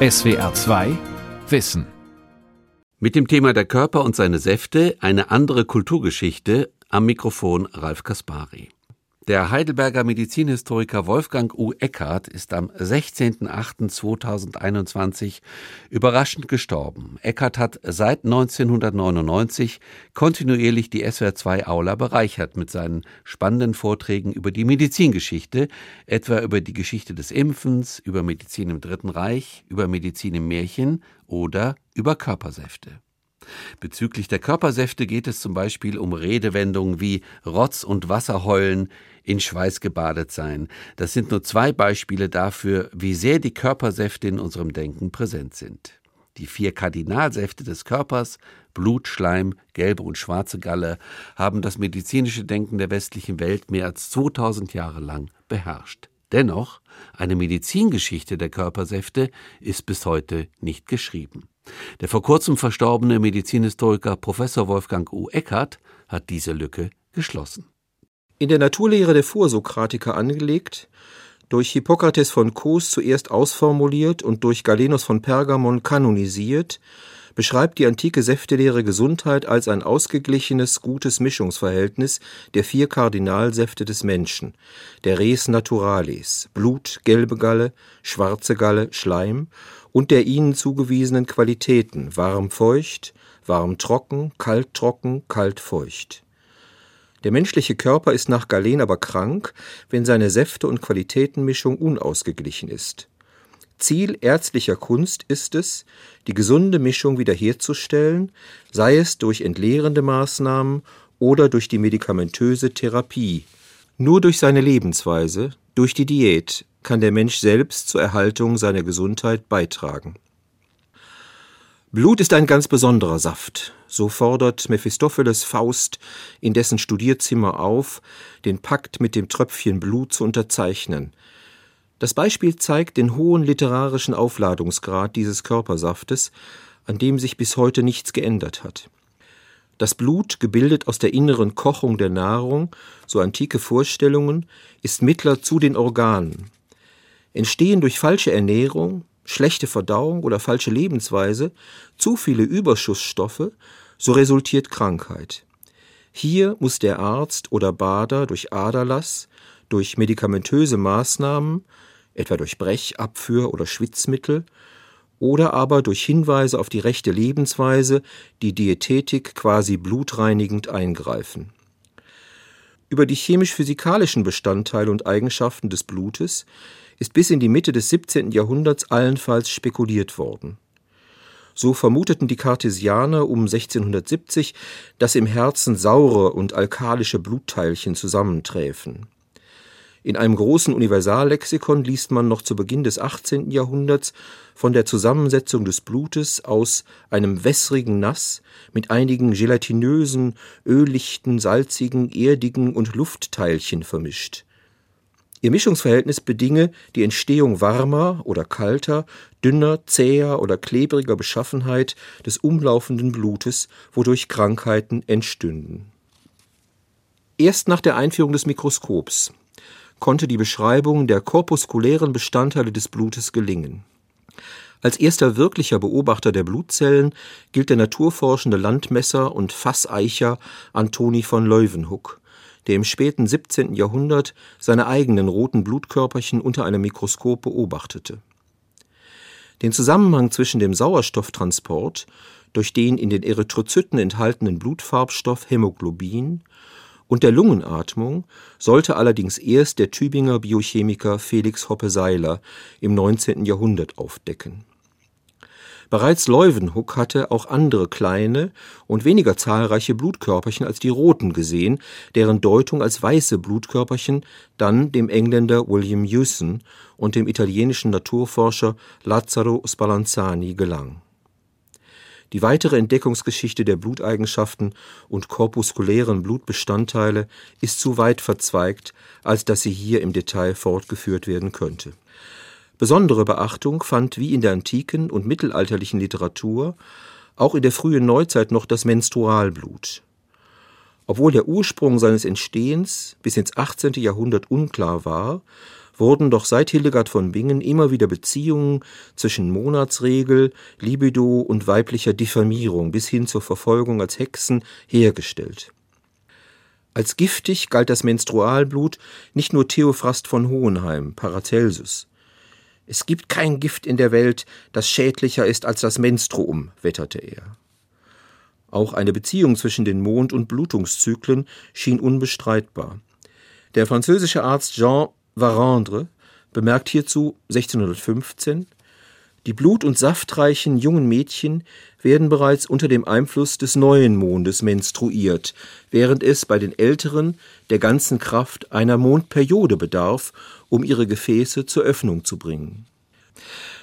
SWR 2 Wissen. Mit dem Thema der Körper und seine Säfte eine andere Kulturgeschichte am Mikrofon Ralf Kaspari. Der Heidelberger Medizinhistoriker Wolfgang U. Eckhardt ist am 16.08.2021 überraschend gestorben. Eckhardt hat seit 1999 kontinuierlich die SWR2 Aula bereichert mit seinen spannenden Vorträgen über die Medizingeschichte, etwa über die Geschichte des Impfens, über Medizin im Dritten Reich, über Medizin im Märchen oder über Körpersäfte. Bezüglich der Körpersäfte geht es zum Beispiel um Redewendungen wie Rotz und Wasser heulen, in Schweiß gebadet sein. Das sind nur zwei Beispiele dafür, wie sehr die Körpersäfte in unserem Denken präsent sind. Die vier Kardinalsäfte des Körpers, Blut, Schleim, gelbe und schwarze Galle, haben das medizinische Denken der westlichen Welt mehr als 2000 Jahre lang beherrscht. Dennoch, eine Medizingeschichte der Körpersäfte ist bis heute nicht geschrieben. Der vor kurzem verstorbene Medizinhistoriker Professor Wolfgang U. Eckert hat diese Lücke geschlossen. In der Naturlehre der Vorsokratiker angelegt, durch Hippokrates von Kos zuerst ausformuliert und durch Galenos von Pergamon kanonisiert, beschreibt die antike Säftelehre Gesundheit als ein ausgeglichenes, gutes Mischungsverhältnis der vier Kardinalsäfte des Menschen, der Res naturalis, Blut, gelbe Galle, schwarze Galle, Schleim und der ihnen zugewiesenen Qualitäten warm-feucht, warm-trocken, kalt-trocken, kalt-feucht. Der menschliche Körper ist nach Galen aber krank, wenn seine Säfte- und Qualitätenmischung unausgeglichen ist. Ziel ärztlicher Kunst ist es, die gesunde Mischung wiederherzustellen, sei es durch entleerende Maßnahmen oder durch die medikamentöse Therapie. Nur durch seine Lebensweise, durch die Diät, kann der Mensch selbst zur Erhaltung seiner Gesundheit beitragen. Blut ist ein ganz besonderer Saft, so fordert Mephistopheles Faust in dessen Studierzimmer auf, den Pakt mit dem Tröpfchen Blut zu unterzeichnen. Das Beispiel zeigt den hohen literarischen Aufladungsgrad dieses Körpersaftes, an dem sich bis heute nichts geändert hat. Das Blut, gebildet aus der inneren Kochung der Nahrung, so antike Vorstellungen, ist Mittler zu den Organen. Entstehen durch falsche Ernährung, schlechte Verdauung oder falsche Lebensweise, zu viele Überschussstoffe, so resultiert Krankheit. Hier muss der Arzt oder Bader durch Aderlass, durch medikamentöse Maßnahmen, etwa durch Brechabführ oder Schwitzmittel, oder aber durch Hinweise auf die rechte Lebensweise, die Diätetik quasi blutreinigend eingreifen. Über die chemisch-physikalischen Bestandteile und Eigenschaften des Blutes ist bis in die Mitte des 17. Jahrhunderts allenfalls spekuliert worden. So vermuteten die Kartesianer um 1670, dass im Herzen saure und alkalische Blutteilchen zusammenträfen. In einem großen Universallexikon liest man noch zu Beginn des 18. Jahrhunderts von der Zusammensetzung des Blutes aus einem wässrigen Nass mit einigen gelatinösen, ölichten, salzigen, erdigen und Luftteilchen vermischt. Ihr Mischungsverhältnis bedinge die Entstehung warmer oder kalter, dünner, zäher oder klebriger Beschaffenheit des umlaufenden Blutes, wodurch Krankheiten entstünden. Erst nach der Einführung des Mikroskops konnte die Beschreibung der korpuskulären Bestandteile des Blutes gelingen. Als erster wirklicher Beobachter der Blutzellen gilt der naturforschende Landmesser und Fasseicher Antoni von Leuwenhoek, der im späten 17. Jahrhundert seine eigenen roten Blutkörperchen unter einem Mikroskop beobachtete. Den Zusammenhang zwischen dem Sauerstofftransport durch den in den Erythrozyten enthaltenen Blutfarbstoff Hämoglobin und der Lungenatmung sollte allerdings erst der Tübinger Biochemiker Felix Hoppe-Seiler im 19. Jahrhundert aufdecken Bereits Leuwenhoek hatte auch andere kleine und weniger zahlreiche Blutkörperchen als die roten gesehen, deren Deutung als weiße Blutkörperchen dann dem Engländer William Hewson und dem italienischen Naturforscher Lazzaro Spallanzani gelang. Die weitere Entdeckungsgeschichte der Bluteigenschaften und korpuskulären Blutbestandteile ist zu weit verzweigt, als dass sie hier im Detail fortgeführt werden könnte Besondere Beachtung fand wie in der antiken und mittelalterlichen Literatur auch in der frühen Neuzeit noch das Menstrualblut. Obwohl der Ursprung seines Entstehens bis ins 18. Jahrhundert unklar war, wurden doch seit Hildegard von Bingen immer wieder Beziehungen zwischen Monatsregel, Libido und weiblicher Diffamierung bis hin zur Verfolgung als Hexen hergestellt. Als giftig galt das Menstrualblut nicht nur Theophrast von Hohenheim, Paracelsus. Es gibt kein Gift in der Welt, das schädlicher ist als das Menstruum, wetterte er. Auch eine Beziehung zwischen den Mond- und Blutungszyklen schien unbestreitbar. Der französische Arzt Jean Varendre bemerkt hierzu 1615 die blut- und saftreichen jungen Mädchen werden bereits unter dem Einfluss des neuen Mondes menstruiert, während es bei den älteren der ganzen Kraft einer Mondperiode bedarf, um ihre Gefäße zur Öffnung zu bringen.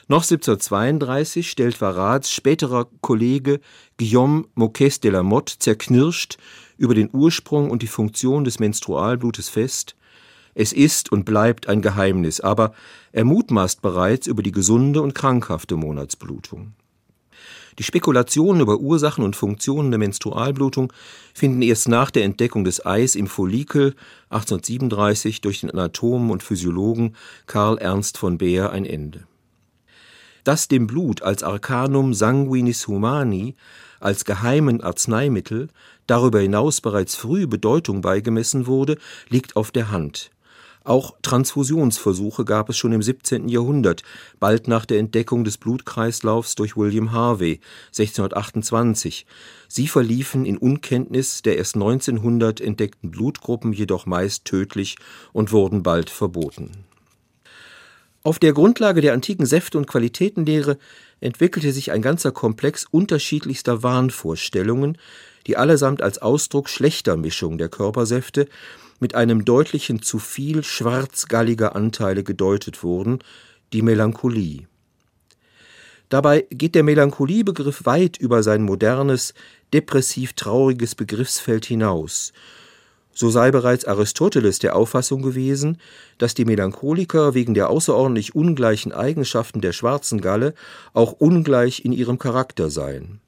Noch 1732 stellt Varats späterer Kollege Guillaume Moquès de la Motte zerknirscht über den Ursprung und die Funktion des Menstrualblutes fest, es ist und bleibt ein Geheimnis, aber er mutmaßt bereits über die gesunde und krankhafte Monatsblutung. Die Spekulationen über Ursachen und Funktionen der Menstrualblutung finden erst nach der Entdeckung des Eis im Follikel 1837 durch den Anatomen und Physiologen Karl Ernst von Beer ein Ende. Dass dem Blut als Arcanum sanguinis humani, als geheimen Arzneimittel, darüber hinaus bereits früh Bedeutung beigemessen wurde, liegt auf der Hand. Auch Transfusionsversuche gab es schon im 17. Jahrhundert, bald nach der Entdeckung des Blutkreislaufs durch William Harvey 1628. Sie verliefen in Unkenntnis der erst 1900 entdeckten Blutgruppen jedoch meist tödlich und wurden bald verboten. Auf der Grundlage der antiken Säfte- und Qualitätenlehre entwickelte sich ein ganzer Komplex unterschiedlichster Wahnvorstellungen, die allesamt als Ausdruck schlechter Mischung der Körpersäfte mit einem deutlichen zu viel schwarzgalliger Anteile gedeutet wurden, die Melancholie. Dabei geht der Melancholiebegriff weit über sein modernes, depressiv-trauriges Begriffsfeld hinaus. So sei bereits Aristoteles der Auffassung gewesen, dass die Melancholiker wegen der außerordentlich ungleichen Eigenschaften der schwarzen Galle auch ungleich in ihrem Charakter seien.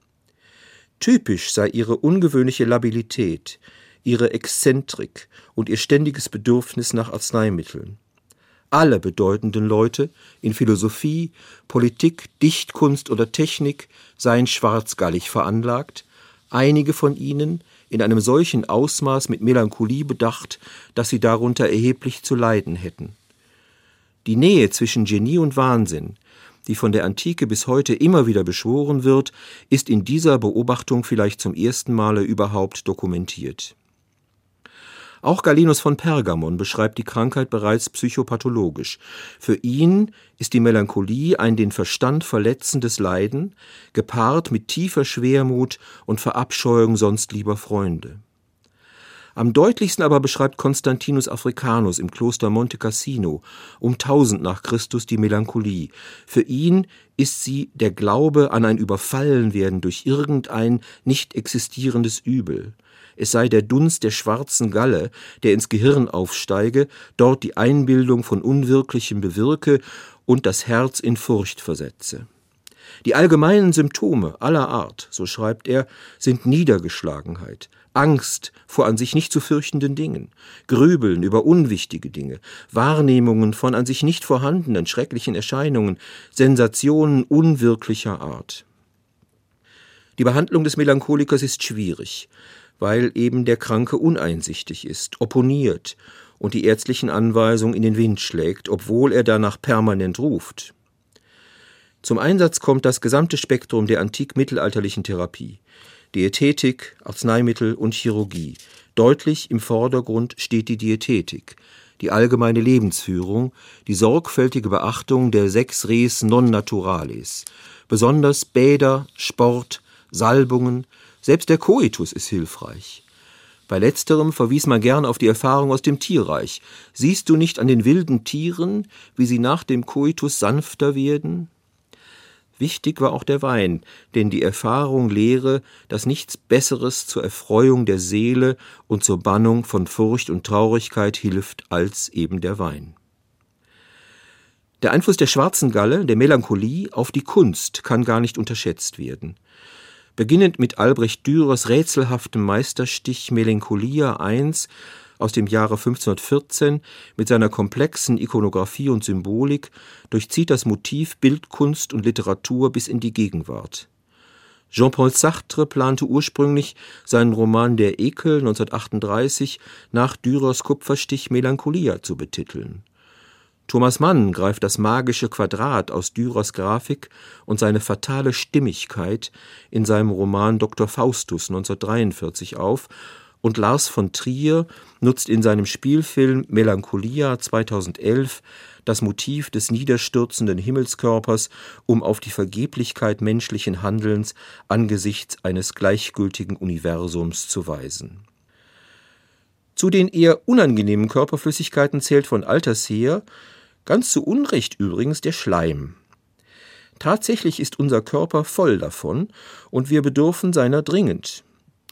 Typisch sei ihre ungewöhnliche Labilität, ihre Exzentrik und ihr ständiges Bedürfnis nach Arzneimitteln. Alle bedeutenden Leute in Philosophie, Politik, Dichtkunst oder Technik seien schwarzgallig veranlagt, einige von ihnen in einem solchen Ausmaß mit Melancholie bedacht, dass sie darunter erheblich zu leiden hätten. Die Nähe zwischen Genie und Wahnsinn, die von der Antike bis heute immer wieder beschworen wird, ist in dieser Beobachtung vielleicht zum ersten Male überhaupt dokumentiert. Auch Galenus von Pergamon beschreibt die Krankheit bereits psychopathologisch. Für ihn ist die Melancholie ein den Verstand verletzendes Leiden, gepaart mit tiefer Schwermut und Verabscheuung sonst lieber Freunde. Am deutlichsten aber beschreibt Constantinus Africanus im Kloster Monte Cassino um 1000 nach Christus die Melancholie. Für ihn ist sie der Glaube an ein Überfallenwerden durch irgendein nicht existierendes Übel es sei der Dunst der schwarzen Galle, der ins Gehirn aufsteige, dort die Einbildung von Unwirklichem bewirke und das Herz in Furcht versetze. Die allgemeinen Symptome aller Art, so schreibt er, sind Niedergeschlagenheit, Angst vor an sich nicht zu fürchtenden Dingen, Grübeln über unwichtige Dinge, Wahrnehmungen von an sich nicht vorhandenen schrecklichen Erscheinungen, Sensationen unwirklicher Art. Die Behandlung des Melancholikers ist schwierig weil eben der Kranke uneinsichtig ist, opponiert und die ärztlichen Anweisungen in den Wind schlägt, obwohl er danach permanent ruft. Zum Einsatz kommt das gesamte Spektrum der antik-mittelalterlichen Therapie. Diätetik, Arzneimittel und Chirurgie. Deutlich im Vordergrund steht die Diätetik, die allgemeine Lebensführung, die sorgfältige Beachtung der sechs Res non naturalis, besonders Bäder, Sport, Salbungen, selbst der Koitus ist hilfreich. Bei letzterem verwies man gern auf die Erfahrung aus dem Tierreich. Siehst du nicht an den wilden Tieren, wie sie nach dem Koitus sanfter werden? Wichtig war auch der Wein, denn die Erfahrung lehre, dass nichts Besseres zur Erfreuung der Seele und zur Bannung von Furcht und Traurigkeit hilft als eben der Wein. Der Einfluss der schwarzen Galle, der Melancholie, auf die Kunst kann gar nicht unterschätzt werden. Beginnend mit Albrecht Dürers rätselhaftem Meisterstich Melancholia I aus dem Jahre 1514 mit seiner komplexen Ikonographie und Symbolik durchzieht das Motiv Bildkunst und Literatur bis in die Gegenwart. Jean-Paul Sartre plante ursprünglich, seinen Roman Der Ekel 1938 nach Dürers Kupferstich Melancholia zu betiteln. Thomas Mann greift das magische Quadrat aus Dürers Grafik und seine fatale Stimmigkeit in seinem Roman Dr. Faustus 1943 auf und Lars von Trier nutzt in seinem Spielfilm Melancholia 2011 das Motiv des niederstürzenden Himmelskörpers, um auf die Vergeblichkeit menschlichen Handelns angesichts eines gleichgültigen Universums zu weisen. Zu den eher unangenehmen Körperflüssigkeiten zählt von alters her, ganz zu Unrecht übrigens, der Schleim. Tatsächlich ist unser Körper voll davon, und wir bedürfen seiner dringend.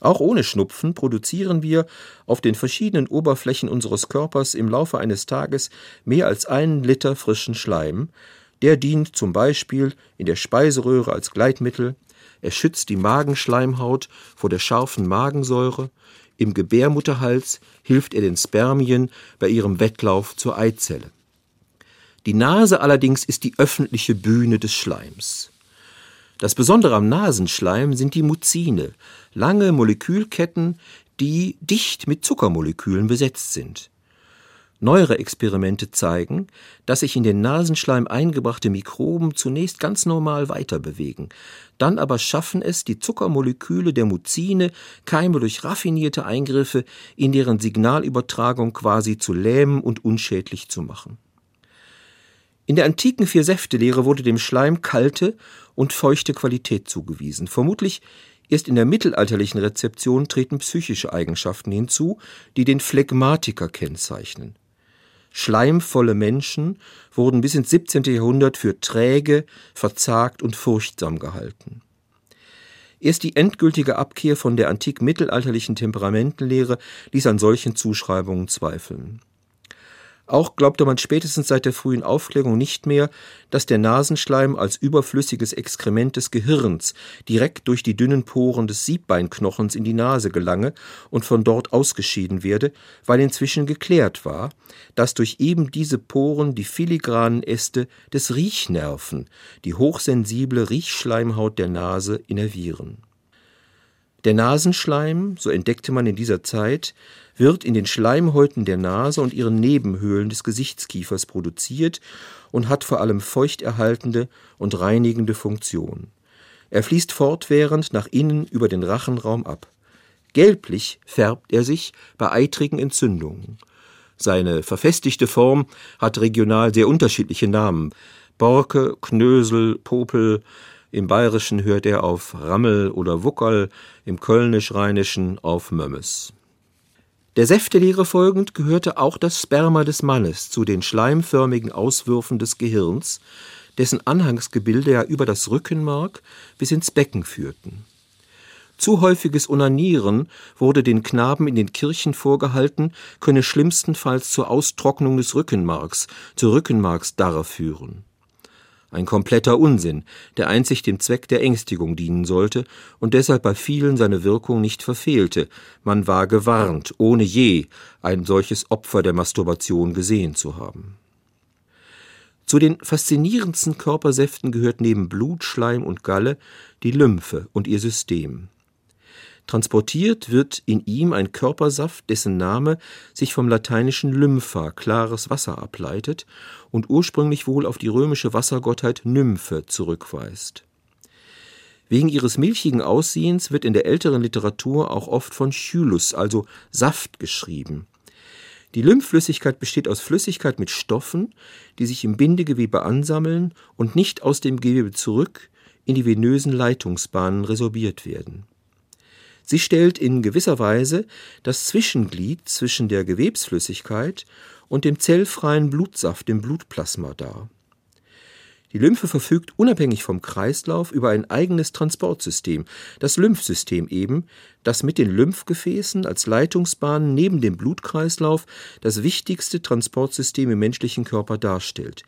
Auch ohne Schnupfen produzieren wir auf den verschiedenen Oberflächen unseres Körpers im Laufe eines Tages mehr als einen Liter frischen Schleim. Der dient zum Beispiel in der Speiseröhre als Gleitmittel, er schützt die Magenschleimhaut vor der scharfen Magensäure, im Gebärmutterhals hilft er den Spermien bei ihrem Wettlauf zur Eizelle. Die Nase allerdings ist die öffentliche Bühne des Schleims. Das Besondere am Nasenschleim sind die Muzine, lange Molekülketten, die dicht mit Zuckermolekülen besetzt sind. Neuere Experimente zeigen, dass sich in den Nasenschleim eingebrachte Mikroben zunächst ganz normal weiterbewegen, dann aber schaffen es die Zuckermoleküle der Muzine, Keime durch raffinierte Eingriffe in deren Signalübertragung quasi zu lähmen und unschädlich zu machen. In der antiken Vier-Säfte-Lehre wurde dem Schleim kalte und feuchte Qualität zugewiesen. Vermutlich erst in der mittelalterlichen Rezeption treten psychische Eigenschaften hinzu, die den Phlegmatiker kennzeichnen. Schleimvolle Menschen wurden bis ins 17. Jahrhundert für träge, verzagt und furchtsam gehalten. Erst die endgültige Abkehr von der antik-mittelalterlichen Temperamentenlehre ließ an solchen Zuschreibungen zweifeln. Auch glaubte man spätestens seit der frühen Aufklärung nicht mehr, dass der Nasenschleim als überflüssiges Exkrement des Gehirns direkt durch die dünnen Poren des Siebbeinknochens in die Nase gelange und von dort ausgeschieden werde, weil inzwischen geklärt war, dass durch eben diese Poren die filigranen Äste des Riechnerven die hochsensible Riechschleimhaut der Nase innervieren. Der Nasenschleim, so entdeckte man in dieser Zeit, wird in den Schleimhäuten der Nase und ihren Nebenhöhlen des Gesichtskiefers produziert und hat vor allem feuchterhaltende und reinigende Funktion. Er fließt fortwährend nach innen über den Rachenraum ab. Gelblich färbt er sich bei eitrigen Entzündungen. Seine verfestigte Form hat regional sehr unterschiedliche Namen. Borke, Knösel, Popel, im Bayerischen hört er auf Rammel oder Wuckerl, im Kölnisch-Rheinischen auf Mömmes. Der Säftelehre folgend gehörte auch das Sperma des Mannes zu den schleimförmigen Auswürfen des Gehirns, dessen Anhangsgebilde ja über das Rückenmark bis ins Becken führten. Zu häufiges Onanieren wurde den Knaben in den Kirchen vorgehalten, könne schlimmstenfalls zur Austrocknung des Rückenmarks, zur Rückenmarksdarre führen. Ein kompletter Unsinn, der einzig dem Zweck der Ängstigung dienen sollte und deshalb bei vielen seine Wirkung nicht verfehlte. Man war gewarnt, ohne je ein solches Opfer der Masturbation gesehen zu haben. Zu den faszinierendsten Körpersäften gehört neben Blut, Schleim und Galle die Lymphe und ihr System. Transportiert wird in ihm ein Körpersaft, dessen Name sich vom lateinischen Lympha, klares Wasser, ableitet und ursprünglich wohl auf die römische Wassergottheit Nymphe zurückweist. Wegen ihres milchigen Aussehens wird in der älteren Literatur auch oft von Chylus, also Saft, geschrieben. Die Lymphflüssigkeit besteht aus Flüssigkeit mit Stoffen, die sich im Bindegewebe ansammeln und nicht aus dem Gewebe zurück in die venösen Leitungsbahnen resorbiert werden. Sie stellt in gewisser Weise das Zwischenglied zwischen der Gewebsflüssigkeit und dem zellfreien Blutsaft, dem Blutplasma dar. Die Lymphe verfügt unabhängig vom Kreislauf über ein eigenes Transportsystem, das Lymphsystem eben, das mit den Lymphgefäßen als Leitungsbahn neben dem Blutkreislauf das wichtigste Transportsystem im menschlichen Körper darstellt.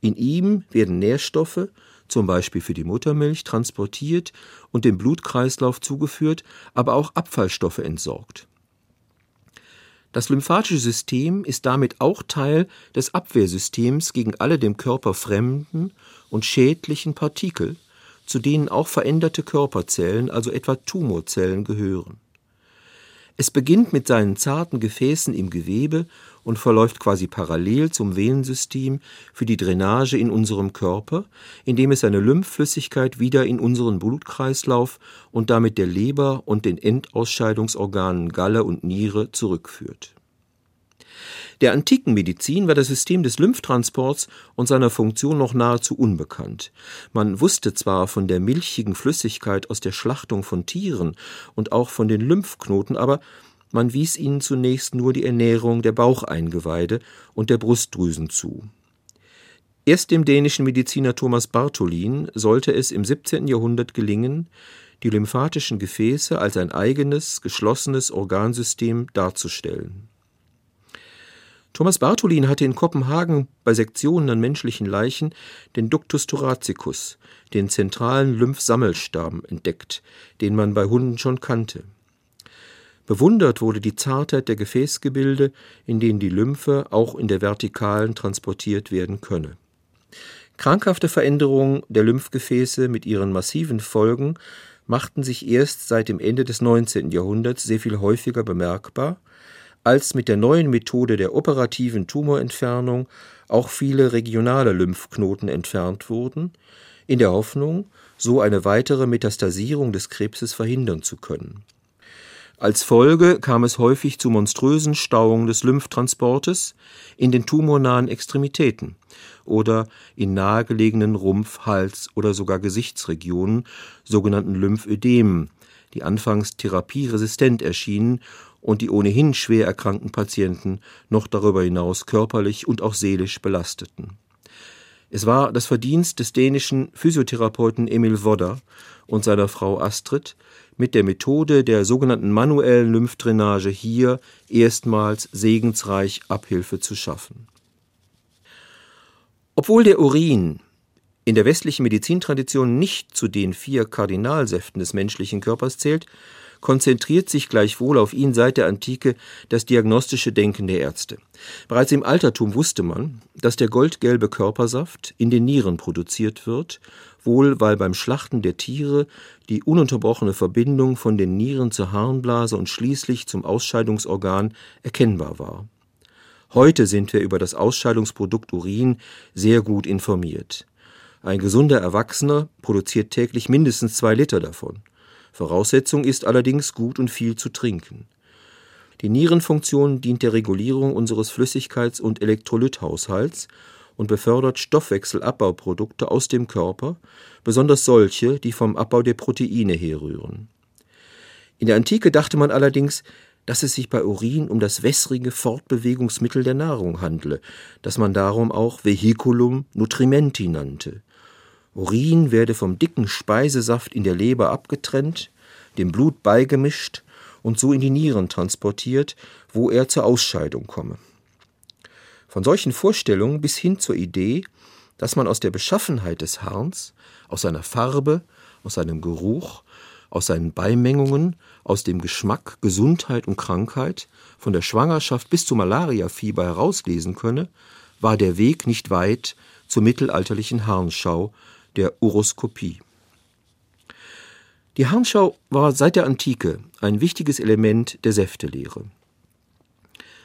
In ihm werden Nährstoffe zum Beispiel für die Muttermilch, transportiert und dem Blutkreislauf zugeführt, aber auch Abfallstoffe entsorgt. Das lymphatische System ist damit auch Teil des Abwehrsystems gegen alle dem Körper fremden und schädlichen Partikel, zu denen auch veränderte Körperzellen, also etwa Tumorzellen, gehören. Es beginnt mit seinen zarten Gefäßen im Gewebe und verläuft quasi parallel zum Venensystem für die Drainage in unserem Körper, indem es seine Lymphflüssigkeit wieder in unseren Blutkreislauf und damit der Leber und den Endausscheidungsorganen Galle und Niere zurückführt. Der antiken Medizin war das System des Lymphtransports und seiner Funktion noch nahezu unbekannt. Man wusste zwar von der milchigen Flüssigkeit aus der Schlachtung von Tieren und auch von den Lymphknoten, aber man wies ihnen zunächst nur die Ernährung der Baucheingeweide und der Brustdrüsen zu. Erst dem dänischen Mediziner Thomas Bartholin sollte es im 17. Jahrhundert gelingen, die lymphatischen Gefäße als ein eigenes, geschlossenes Organsystem darzustellen. Thomas Bartholin hatte in Kopenhagen bei Sektionen an menschlichen Leichen den Ductus thoracicus, den zentralen Lymphsammelstamm, entdeckt, den man bei Hunden schon kannte. Bewundert wurde die Zartheit der Gefäßgebilde, in denen die Lymphe auch in der Vertikalen transportiert werden könne. Krankhafte Veränderungen der Lymphgefäße mit ihren massiven Folgen machten sich erst seit dem Ende des 19. Jahrhunderts sehr viel häufiger bemerkbar als mit der neuen Methode der operativen Tumorentfernung auch viele regionale Lymphknoten entfernt wurden, in der Hoffnung, so eine weitere Metastasierung des Krebses verhindern zu können. Als Folge kam es häufig zu monströsen Stauungen des Lymphtransportes in den tumornahen Extremitäten oder in nahegelegenen Rumpf-, Hals- oder sogar Gesichtsregionen, sogenannten Lymphödemen, die anfangs therapieresistent erschienen und die ohnehin schwer erkrankten Patienten noch darüber hinaus körperlich und auch seelisch belasteten. Es war das Verdienst des dänischen Physiotherapeuten Emil Wodder und seiner Frau Astrid, mit der Methode der sogenannten manuellen Lymphdrainage hier erstmals segensreich Abhilfe zu schaffen. Obwohl der Urin in der westlichen Medizintradition nicht zu den vier Kardinalsäften des menschlichen Körpers zählt, konzentriert sich gleichwohl auf ihn seit der Antike das diagnostische Denken der Ärzte. Bereits im Altertum wusste man, dass der goldgelbe Körpersaft in den Nieren produziert wird, wohl weil beim Schlachten der Tiere die ununterbrochene Verbindung von den Nieren zur Harnblase und schließlich zum Ausscheidungsorgan erkennbar war. Heute sind wir über das Ausscheidungsprodukt Urin sehr gut informiert. Ein gesunder Erwachsener produziert täglich mindestens zwei Liter davon. Voraussetzung ist allerdings gut und viel zu trinken. Die Nierenfunktion dient der Regulierung unseres Flüssigkeits- und Elektrolythaushalts und befördert Stoffwechselabbauprodukte aus dem Körper, besonders solche, die vom Abbau der Proteine herrühren. In der Antike dachte man allerdings, dass es sich bei Urin um das wässrige Fortbewegungsmittel der Nahrung handle, das man darum auch Vehiculum nutrimenti nannte. Urin werde vom dicken Speisesaft in der Leber abgetrennt, dem Blut beigemischt und so in die Nieren transportiert, wo er zur Ausscheidung komme. Von solchen Vorstellungen bis hin zur Idee, dass man aus der Beschaffenheit des Harns, aus seiner Farbe, aus seinem Geruch, aus seinen Beimengungen, aus dem Geschmack, Gesundheit und Krankheit, von der Schwangerschaft bis zum Malariafieber herauslesen könne, war der Weg nicht weit zur mittelalterlichen Harnschau, der Uroskopie. Die Harnschau war seit der Antike ein wichtiges Element der Säftelehre.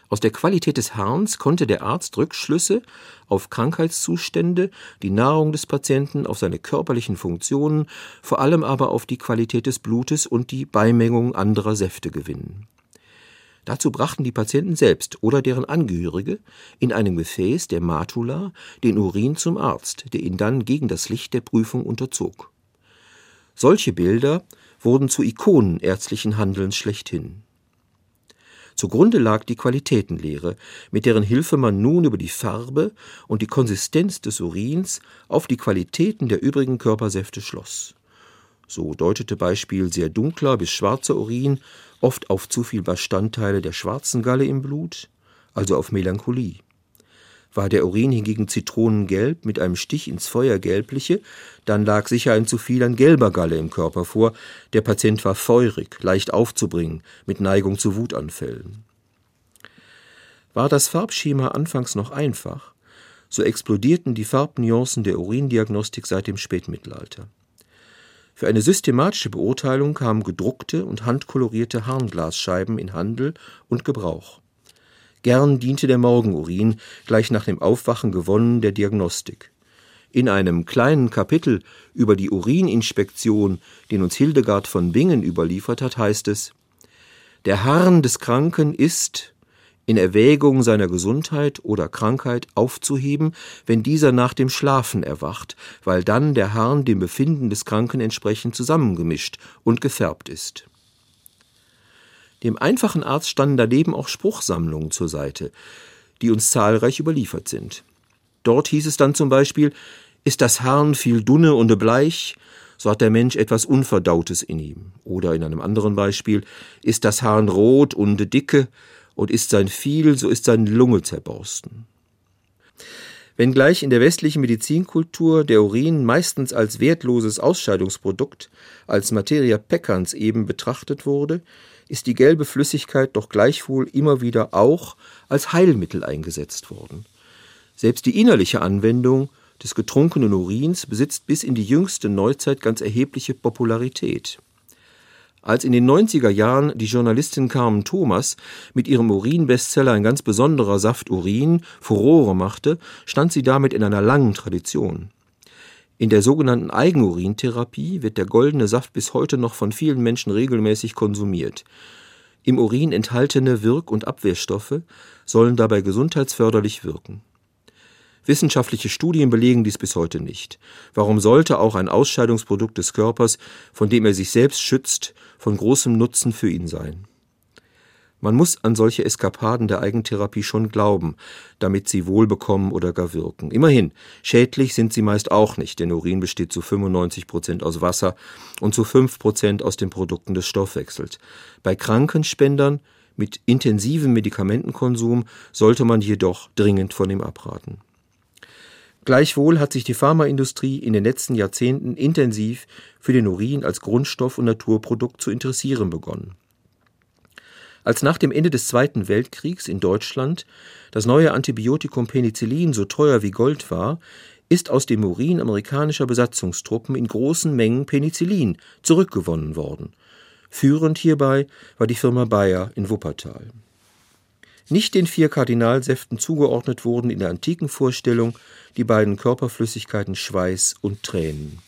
Aus der Qualität des Harns konnte der Arzt Rückschlüsse auf Krankheitszustände, die Nahrung des Patienten, auf seine körperlichen Funktionen, vor allem aber auf die Qualität des Blutes und die Beimengung anderer Säfte gewinnen. Dazu brachten die Patienten selbst oder deren Angehörige in einem Gefäß der Matula den Urin zum Arzt, der ihn dann gegen das Licht der Prüfung unterzog. Solche Bilder wurden zu Ikonen ärztlichen Handelns schlechthin. Zugrunde lag die Qualitätenlehre, mit deren Hilfe man nun über die Farbe und die Konsistenz des Urins auf die Qualitäten der übrigen Körpersäfte schloss. So deutete Beispiel sehr dunkler bis schwarzer Urin oft auf zu viel Bestandteile der schwarzen Galle im Blut, also auf Melancholie. War der Urin hingegen zitronengelb mit einem Stich ins Feuer gelbliche, dann lag sicher ein zu viel an gelber Galle im Körper vor, der Patient war feurig, leicht aufzubringen, mit Neigung zu Wutanfällen. War das Farbschema anfangs noch einfach, so explodierten die Farbnuancen der Urindiagnostik seit dem Spätmittelalter. Für eine systematische Beurteilung kamen gedruckte und handkolorierte Harnglasscheiben in Handel und Gebrauch. Gern diente der Morgenurin, gleich nach dem Aufwachen gewonnen, der Diagnostik. In einem kleinen Kapitel über die Urininspektion, den uns Hildegard von Bingen überliefert hat, heißt es Der Harn des Kranken ist, in Erwägung seiner Gesundheit oder Krankheit aufzuheben, wenn dieser nach dem Schlafen erwacht, weil dann der Harn dem Befinden des Kranken entsprechend zusammengemischt und gefärbt ist. Dem einfachen Arzt standen daneben auch Spruchsammlungen zur Seite, die uns zahlreich überliefert sind. Dort hieß es dann zum Beispiel, ist das Harn viel dunne und bleich, so hat der Mensch etwas Unverdautes in ihm. Oder in einem anderen Beispiel, ist das Harn rot und dicke, und ist sein viel, so ist seine Lunge zerborsten. Wenngleich in der westlichen Medizinkultur der Urin meistens als wertloses Ausscheidungsprodukt, als Materia peccans eben betrachtet wurde, ist die gelbe Flüssigkeit doch gleichwohl immer wieder auch als Heilmittel eingesetzt worden. Selbst die innerliche Anwendung des getrunkenen Urins besitzt bis in die jüngste Neuzeit ganz erhebliche Popularität. Als in den 90er Jahren die Journalistin Carmen Thomas mit ihrem Urin-Bestseller Ein ganz besonderer Saft Urin Furore machte, stand sie damit in einer langen Tradition. In der sogenannten Eigenurintherapie wird der goldene Saft bis heute noch von vielen Menschen regelmäßig konsumiert. Im Urin enthaltene Wirk- und Abwehrstoffe sollen dabei gesundheitsförderlich wirken. Wissenschaftliche Studien belegen dies bis heute nicht. Warum sollte auch ein Ausscheidungsprodukt des Körpers, von dem er sich selbst schützt, von großem Nutzen für ihn sein? Man muss an solche Eskapaden der Eigentherapie schon glauben, damit sie wohlbekommen oder gar wirken. Immerhin, schädlich sind sie meist auch nicht, denn Urin besteht zu 95 Prozent aus Wasser und zu 5 Prozent aus den Produkten des Stoffwechsels. Bei Krankenspendern mit intensivem Medikamentenkonsum sollte man jedoch dringend von ihm abraten. Gleichwohl hat sich die Pharmaindustrie in den letzten Jahrzehnten intensiv für den Urin als Grundstoff und Naturprodukt zu interessieren begonnen. Als nach dem Ende des Zweiten Weltkriegs in Deutschland das neue Antibiotikum Penicillin so teuer wie Gold war, ist aus dem Urin amerikanischer Besatzungstruppen in großen Mengen Penicillin zurückgewonnen worden. Führend hierbei war die Firma Bayer in Wuppertal. Nicht den vier Kardinalsäften zugeordnet wurden in der antiken Vorstellung die beiden Körperflüssigkeiten Schweiß und Tränen.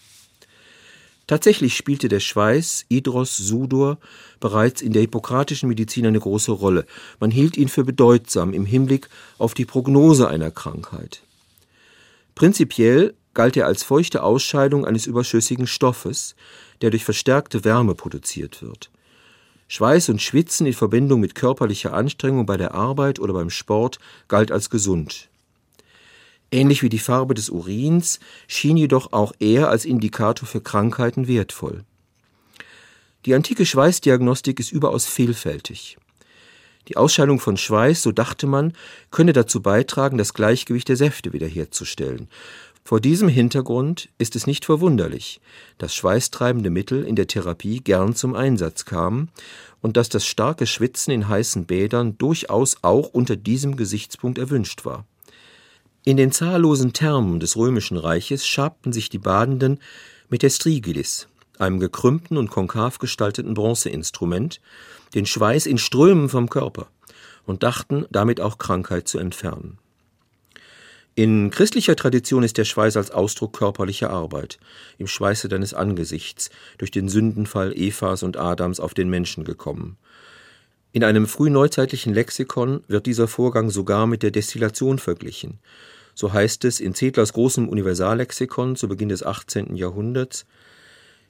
Tatsächlich spielte der Schweiß, Idros, Sudor, bereits in der hippokratischen Medizin eine große Rolle. Man hielt ihn für bedeutsam im Hinblick auf die Prognose einer Krankheit. Prinzipiell galt er als feuchte Ausscheidung eines überschüssigen Stoffes, der durch verstärkte Wärme produziert wird. Schweiß und Schwitzen in Verbindung mit körperlicher Anstrengung bei der Arbeit oder beim Sport galt als gesund. Ähnlich wie die Farbe des Urins schien jedoch auch er als Indikator für Krankheiten wertvoll. Die antike Schweißdiagnostik ist überaus vielfältig. Die Ausscheidung von Schweiß, so dachte man, könne dazu beitragen, das Gleichgewicht der Säfte wiederherzustellen. Vor diesem Hintergrund ist es nicht verwunderlich, dass schweißtreibende Mittel in der Therapie gern zum Einsatz kamen und dass das starke Schwitzen in heißen Bädern durchaus auch unter diesem Gesichtspunkt erwünscht war. In den zahllosen Thermen des römischen Reiches schabten sich die Badenden mit der Strigilis, einem gekrümmten und konkav gestalteten Bronzeinstrument, den Schweiß in Strömen vom Körper und dachten, damit auch Krankheit zu entfernen. In christlicher Tradition ist der Schweiß als Ausdruck körperlicher Arbeit, im Schweiße deines Angesichts, durch den Sündenfall Evas und Adams auf den Menschen gekommen. In einem frühneuzeitlichen Lexikon wird dieser Vorgang sogar mit der Destillation verglichen. So heißt es in Zedlers großem Universallexikon zu Beginn des 18. Jahrhunderts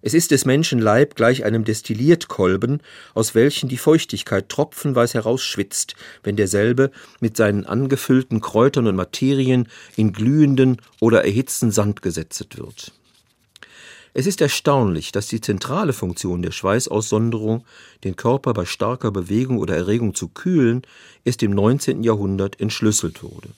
es ist des Menschen Leib gleich einem Destilliertkolben, aus welchen die Feuchtigkeit tropfenweise herausschwitzt, wenn derselbe mit seinen angefüllten Kräutern und Materien in glühenden oder erhitzten Sand gesetzt wird. Es ist erstaunlich, dass die zentrale Funktion der Schweißaussonderung, den Körper bei starker Bewegung oder Erregung zu kühlen, erst im 19. Jahrhundert entschlüsselt wurde.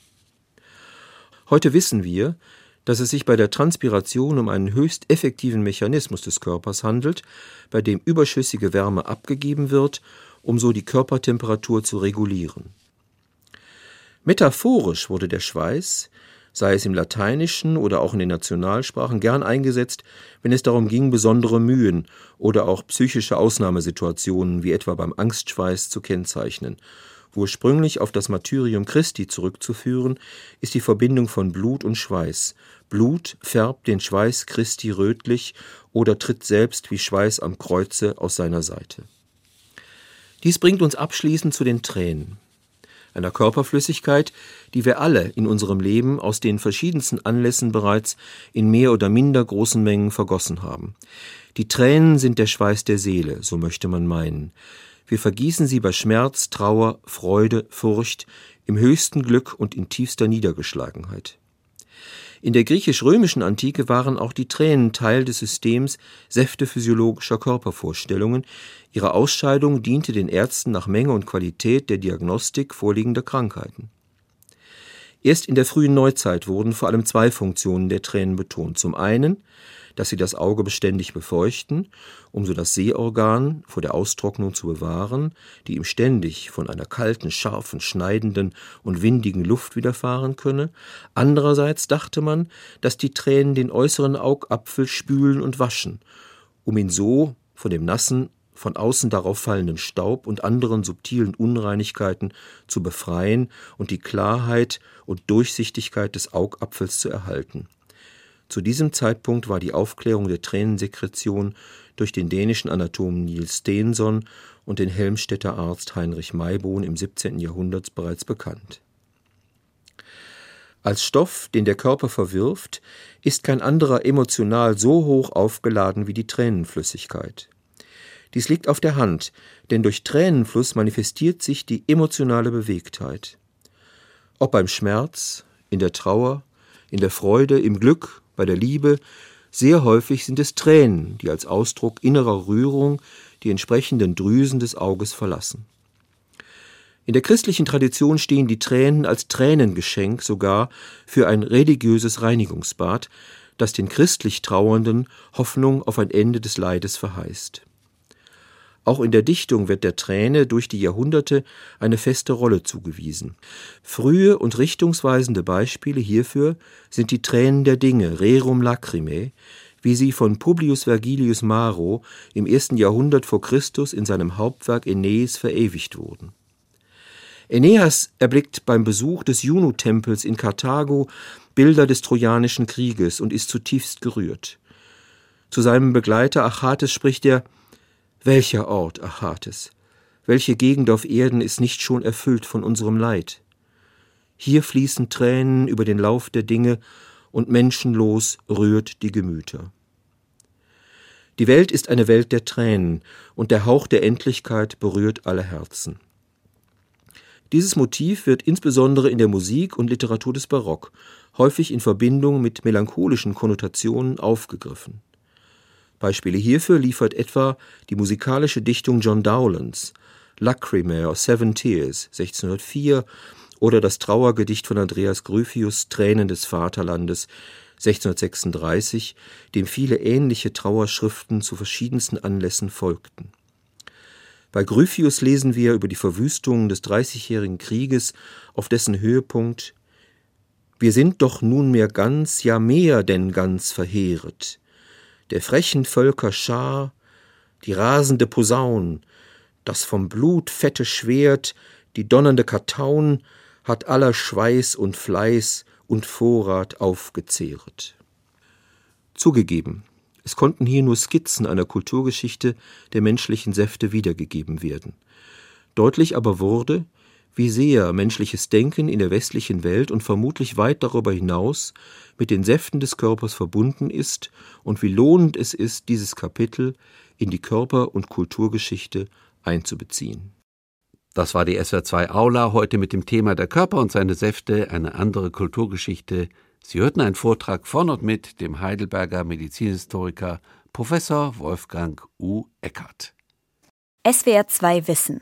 Heute wissen wir, dass es sich bei der Transpiration um einen höchst effektiven Mechanismus des Körpers handelt, bei dem überschüssige Wärme abgegeben wird, um so die Körpertemperatur zu regulieren. Metaphorisch wurde der Schweiß, sei es im Lateinischen oder auch in den Nationalsprachen, gern eingesetzt, wenn es darum ging, besondere Mühen oder auch psychische Ausnahmesituationen wie etwa beim Angstschweiß zu kennzeichnen. Ursprünglich auf das Martyrium Christi zurückzuführen, ist die Verbindung von Blut und Schweiß. Blut färbt den Schweiß Christi rötlich oder tritt selbst wie Schweiß am Kreuze aus seiner Seite. Dies bringt uns abschließend zu den Tränen einer Körperflüssigkeit, die wir alle in unserem Leben aus den verschiedensten Anlässen bereits in mehr oder minder großen Mengen vergossen haben. Die Tränen sind der Schweiß der Seele, so möchte man meinen. Wir vergießen sie bei Schmerz, Trauer, Freude, Furcht, im höchsten Glück und in tiefster Niedergeschlagenheit. In der griechisch-römischen Antike waren auch die Tränen Teil des Systems säftephysiologischer Körpervorstellungen. Ihre Ausscheidung diente den Ärzten nach Menge und Qualität der Diagnostik vorliegender Krankheiten. Erst in der frühen Neuzeit wurden vor allem zwei Funktionen der Tränen betont. Zum einen dass sie das Auge beständig befeuchten, um so das Sehorgan vor der Austrocknung zu bewahren, die ihm ständig von einer kalten, scharfen, schneidenden und windigen Luft widerfahren könne. Andererseits dachte man, dass die Tränen den äußeren Augapfel spülen und waschen, um ihn so von dem nassen, von außen darauf fallenden Staub und anderen subtilen Unreinigkeiten zu befreien und die Klarheit und Durchsichtigkeit des Augapfels zu erhalten. Zu diesem Zeitpunkt war die Aufklärung der Tränensekretion durch den dänischen Anatomen Niels Stenson und den Helmstedter Arzt Heinrich Maibohn im 17. Jahrhundert bereits bekannt. Als Stoff, den der Körper verwirft, ist kein anderer emotional so hoch aufgeladen wie die Tränenflüssigkeit. Dies liegt auf der Hand, denn durch Tränenfluss manifestiert sich die emotionale Bewegtheit. Ob beim Schmerz, in der Trauer, in der Freude, im Glück bei der Liebe, sehr häufig sind es Tränen, die als Ausdruck innerer Rührung die entsprechenden Drüsen des Auges verlassen. In der christlichen Tradition stehen die Tränen als Tränengeschenk sogar für ein religiöses Reinigungsbad, das den christlich Trauernden Hoffnung auf ein Ende des Leides verheißt. Auch in der Dichtung wird der Träne durch die Jahrhunderte eine feste Rolle zugewiesen. Frühe und richtungsweisende Beispiele hierfür sind die Tränen der Dinge, Rerum Lacrimae, wie sie von Publius Vergilius Maro im ersten Jahrhundert vor Christus in seinem Hauptwerk Aeneis verewigt wurden. Aeneas erblickt beim Besuch des Juno-Tempels in Karthago Bilder des Trojanischen Krieges und ist zutiefst gerührt. Zu seinem Begleiter Achates spricht er welcher Ort, Achates, welche Gegend auf Erden ist nicht schon erfüllt von unserem Leid? Hier fließen Tränen über den Lauf der Dinge und menschenlos rührt die Gemüter. Die Welt ist eine Welt der Tränen und der Hauch der Endlichkeit berührt alle Herzen. Dieses Motiv wird insbesondere in der Musik und Literatur des Barock häufig in Verbindung mit melancholischen Konnotationen aufgegriffen. Beispiele hierfür liefert etwa die musikalische Dichtung John Dowlands, Lacrimae or Seven Tears 1604 oder das Trauergedicht von Andreas Gryphius Tränen des Vaterlandes 1636, dem viele ähnliche Trauerschriften zu verschiedensten Anlässen folgten. Bei Gryphius lesen wir über die Verwüstungen des Dreißigjährigen Krieges, auf dessen Höhepunkt Wir sind doch nunmehr ganz, ja mehr denn ganz verheeret der frechen Völker Schar, die rasende Posaun, das vom Blut fette Schwert, die donnernde Kartaun, hat aller Schweiß und Fleiß und Vorrat aufgezehret. Zugegeben, es konnten hier nur Skizzen einer Kulturgeschichte der menschlichen Säfte wiedergegeben werden. Deutlich aber wurde, wie sehr menschliches Denken in der westlichen Welt und vermutlich weit darüber hinaus mit den Säften des Körpers verbunden ist und wie lohnend es ist, dieses Kapitel in die Körper- und Kulturgeschichte einzubeziehen. Das war die SWR2 Aula heute mit dem Thema der Körper und seine Säfte, eine andere Kulturgeschichte. Sie hörten einen Vortrag von und mit dem Heidelberger Medizinhistoriker Professor Wolfgang U. Eckert. SWR2 Wissen